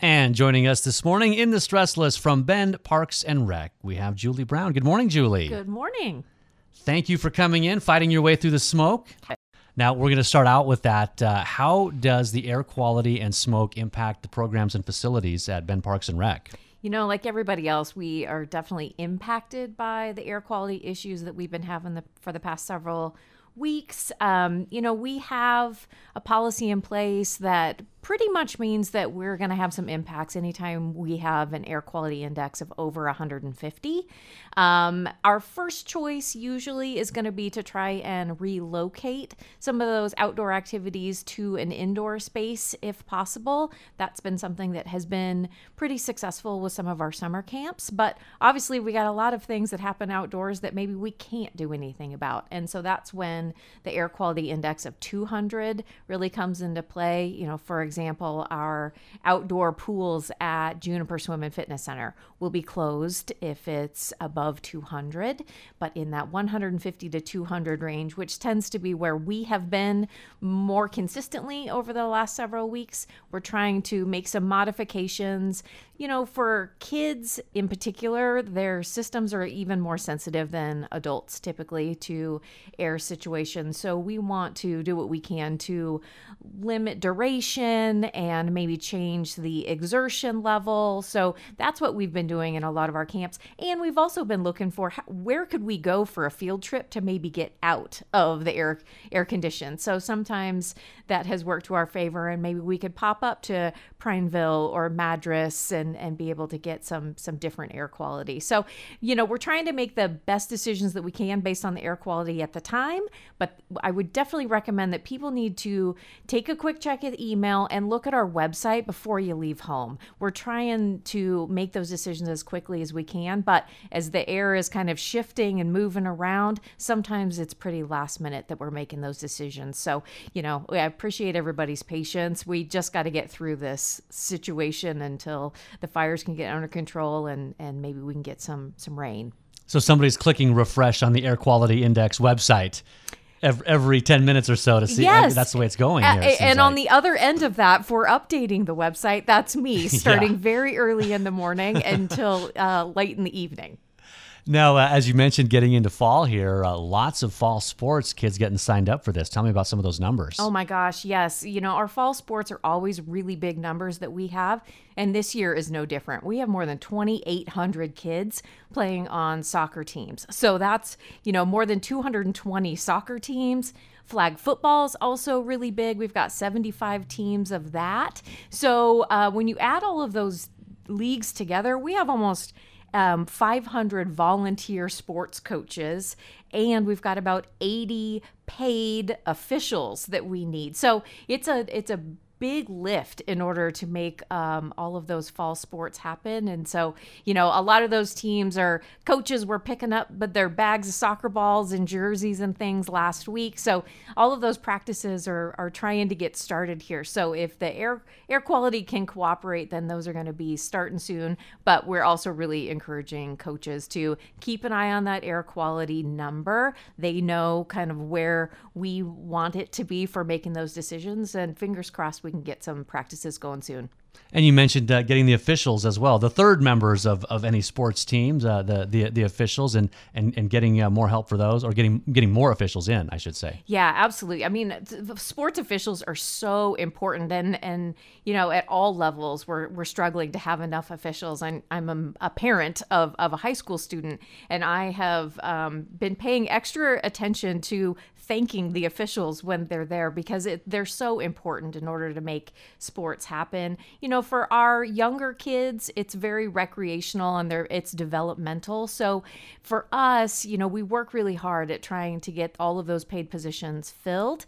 And joining us this morning in the stress list from Bend Parks and Rec, we have Julie Brown. Good morning, Julie. Good morning. Thank you for coming in, fighting your way through the smoke. Now, we're going to start out with that. Uh, how does the air quality and smoke impact the programs and facilities at Bend Parks and Rec? You know, like everybody else, we are definitely impacted by the air quality issues that we've been having the, for the past several weeks. Um, you know, we have a policy in place that pretty much means that we're going to have some impacts anytime we have an air quality index of over 150. Um, our first choice usually is going to be to try and relocate some of those outdoor activities to an indoor space if possible. That's been something that has been pretty successful with some of our summer camps, but obviously we got a lot of things that happen outdoors that maybe we can't do anything about. And so that's when the air quality index of 200 really comes into play. You know, for example, our outdoor pools at Juniper Swim and Fitness Center will be closed if it's above 200, but in that 150 to 200 range, which tends to be where we have been more consistently over the last several weeks, we're trying to make some modifications. You know, for kids in particular, their systems are even more sensitive than adults typically to air situations. So we want to do what we can to limit duration and maybe change the exertion level. So that's what we've been doing in a lot of our camps. And we've also been looking for how, where could we go for a field trip to maybe get out of the air air condition. So sometimes that has worked to our favor and maybe we could pop up to Prineville or Madras and and be able to get some some different air quality. So, you know, we're trying to make the best decisions that we can based on the air quality at the time, but I would definitely recommend that people need to take a quick check at email and look at our website before you leave home. We're trying to make those decisions as quickly as we can, but as the air is kind of shifting and moving around, sometimes it's pretty last minute that we're making those decisions. So, you know, I appreciate everybody's patience. We just got to get through this situation until the fires can get under control and and maybe we can get some some rain. So somebody's clicking refresh on the air quality index website every, every 10 minutes or so to see Yes. that's the way it's going here, it and on the other end of that, for updating the website, that's me starting Yeah. very early in the morning until uh, late in the evening. Now, uh, as you mentioned, getting into fall here, uh, lots of fall sports, kids getting signed up for this. Tell me about some of those numbers. Oh my gosh, yes. You know, our fall sports are always really big numbers that we have, and this year is no different. We have more than 2,800 kids playing on soccer teams. So that's, you know, more than 220 soccer teams. Flag football is also really big. We've got 75 teams of that. So uh, when you add all of those leagues together, we have almost um, 500 volunteer sports coaches, and we've got about 80 paid officials that we need. So it's a it's a big lift in order to make um, all of those fall sports happen. And so, you know, a lot of those teams are coaches were picking up, but their bags of soccer balls and jerseys and things last week. So all of those practices are, are trying to get started here. So if the air air quality can cooperate, then those are going to be starting soon. But we're also really encouraging coaches to keep an eye on that air quality number. They know kind of where we want it to be for making those decisions. And fingers crossed we can get some practices going soon. And you mentioned uh, getting the officials as well, the third members of, of any sports teams, uh, the, the the officials, and and, and getting uh, more help for those, or getting getting more officials in, I should say. Yeah, absolutely. I mean, sports officials are so important, and and you know, at all levels, we're we're struggling to have enough officials. I'm I'm a, a parent of of a high school student, and I have um, been paying extra attention to thanking the officials when they're there because it, they're so important in order to make sports happen. You know, for our younger kids, it's very recreational and they're it's developmental. So for us, you know, we work really hard at trying to get all of those paid positions filled.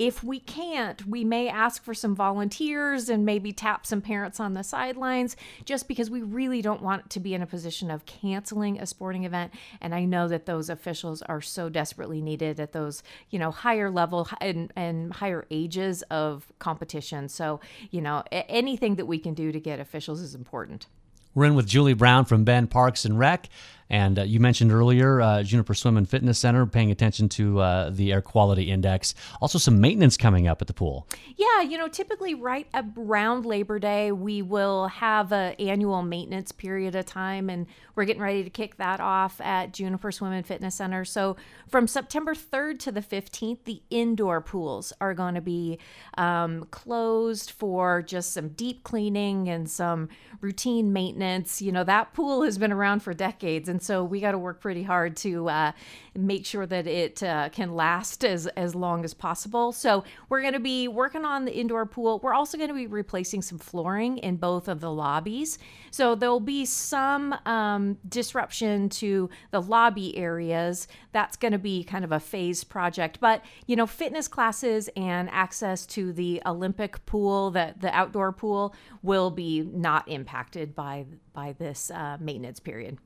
If we can't, we may ask for some volunteers and maybe tap some parents on the sidelines just because we really don't want to be in a position of canceling a sporting event. And I know that those officials are so desperately needed at those, you know, higher level and, and higher ages of competition. So, you know, anything that we can do to get officials is important. We're in with Julie Brown from Bend Parks and Rec. And uh, you mentioned earlier uh, Juniper Swim and Fitness Center paying attention to uh, the air quality index. Also, some maintenance coming up at the pool. Yeah, you know, typically right around Labor Day, we will have an annual maintenance period of time, and we're getting ready to kick that off at Juniper Swim and Fitness Center. So, from September 3rd to the 15th, the indoor pools are going to be um, closed for just some deep cleaning and some routine maintenance. You know, that pool has been around for decades, and so we got to work pretty hard to uh, make sure that it uh, can last as, as long as possible. So, we're going to be working on the indoor pool. We're also going to be replacing some flooring in both of the lobbies. So, there'll be some um, disruption to the lobby areas. That's going to be kind of a phased project. But, you know, fitness classes and access to the Olympic pool, the, the outdoor pool, will be not impacted by, by this uh, maintenance period.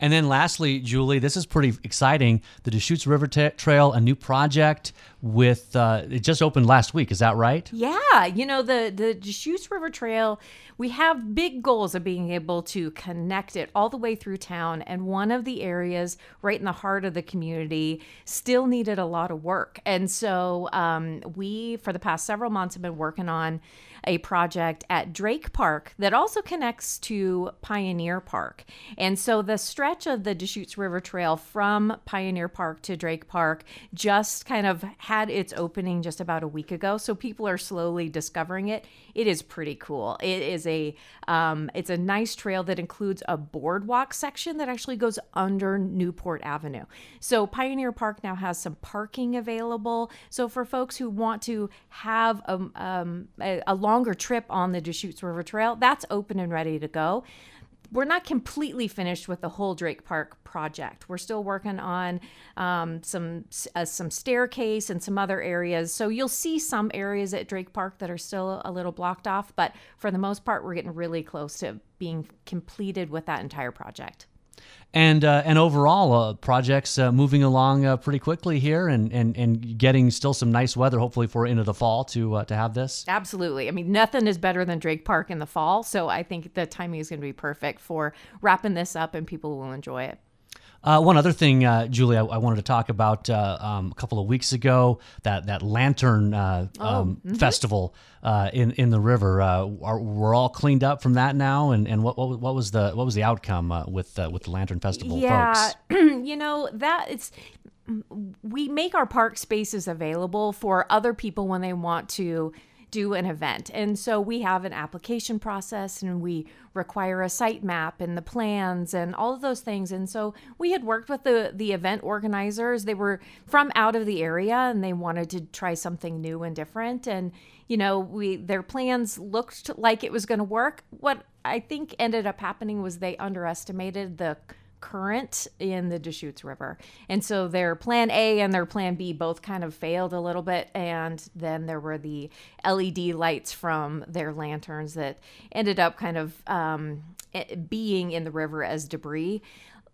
And then lastly, Julie, this is pretty exciting. The Deschutes River Trail, a new project with uh, it just opened last week. Is that right? Yeah, you know the the Deschutes River Trail. We have big goals of being able to connect it all the way through town, and one of the areas right in the heart of the community still needed a lot of work. And so um, we, for the past several months, have been working on a project at Drake Park that also connects to Pioneer Park. And so the stretch of the Deschutes River Trail from Pioneer Park to Drake Park just kind of had its opening just about a week ago. So people are slowly discovering it. It is pretty cool. It is a um, it's a nice trail that includes a boardwalk section that actually goes under Newport Avenue. So Pioneer Park now has some parking available. So for folks who want to have a, um, a, a longer trip on the Deschutes River Trail, that's open and ready to go we're not completely finished with the whole Drake Park project. We're still working on um, some uh, some staircase and some other areas. So you'll see some areas at Drake Park that are still a little blocked off, but for the most part, we're getting really close to being completed with that entire project and uh, and overall uh, projects uh, moving along uh, pretty quickly here and, and and getting still some nice weather hopefully for into the fall to uh, to have this. Absolutely. I mean nothing is better than drake park in the fall. So i think the timing is going to be perfect for wrapping this up and people will enjoy it uh, one other thing, uh, Julie, I, I, wanted to talk about uh, um, a couple of weeks ago that that lantern uh, oh, um, mm-hmm. festival uh, in in the river. Uh, are, we're all cleaned up from that now, and, and what, what what was the what was the outcome with with the lantern festival? Folks? Yeah, you know that it's we make our park spaces available for other people when they want to do an event. And so we have an application process and we require a site map and the plans and all of those things. And so we had worked with the the event organizers. They were from out of the area and they wanted to try something new and different and you know, we their plans looked like it was going to work. What I think ended up happening was they underestimated the current in the Deschutes River. And so their plan A and their plan B both kind of failed a little bit. And then there were the LED lights from their lanterns that ended up kind of um, being in the river as debris.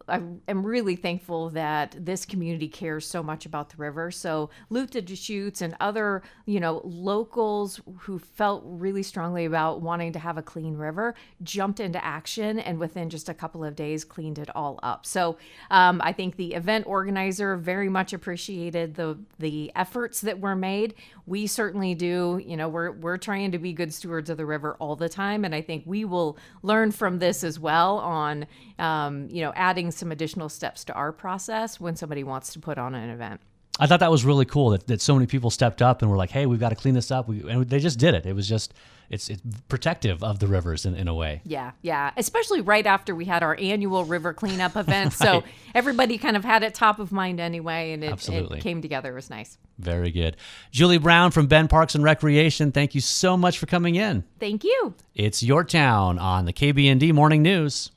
I am really thankful that this community cares so much about the river. So Luke de Deschutes and other, you know, locals who felt really strongly about wanting to have a clean river jumped into action and within just a couple of days cleaned it all up. So um, I think the event organizer very much appreciated the the efforts that were made. We certainly do. You know, we're we're trying to be good stewards of the river all the time, and I think we will learn from this as well on, um, you know, adding some additional steps to our process when somebody wants to put on an event. I thought that was really cool that, that so many people stepped up and were like, "Hey, we've got to clean this up," we, and they just did it. It was just it's it's protective of the rivers in, in a way. Yeah, yeah. Especially right after we had our annual river cleanup event, right. so everybody kind of had it top of mind anyway, and it, it came together. It was nice. Very good, Julie Brown from Bend Parks and Recreation. Thank you so much for coming in. Thank you. It's your town on the KBND Morning News.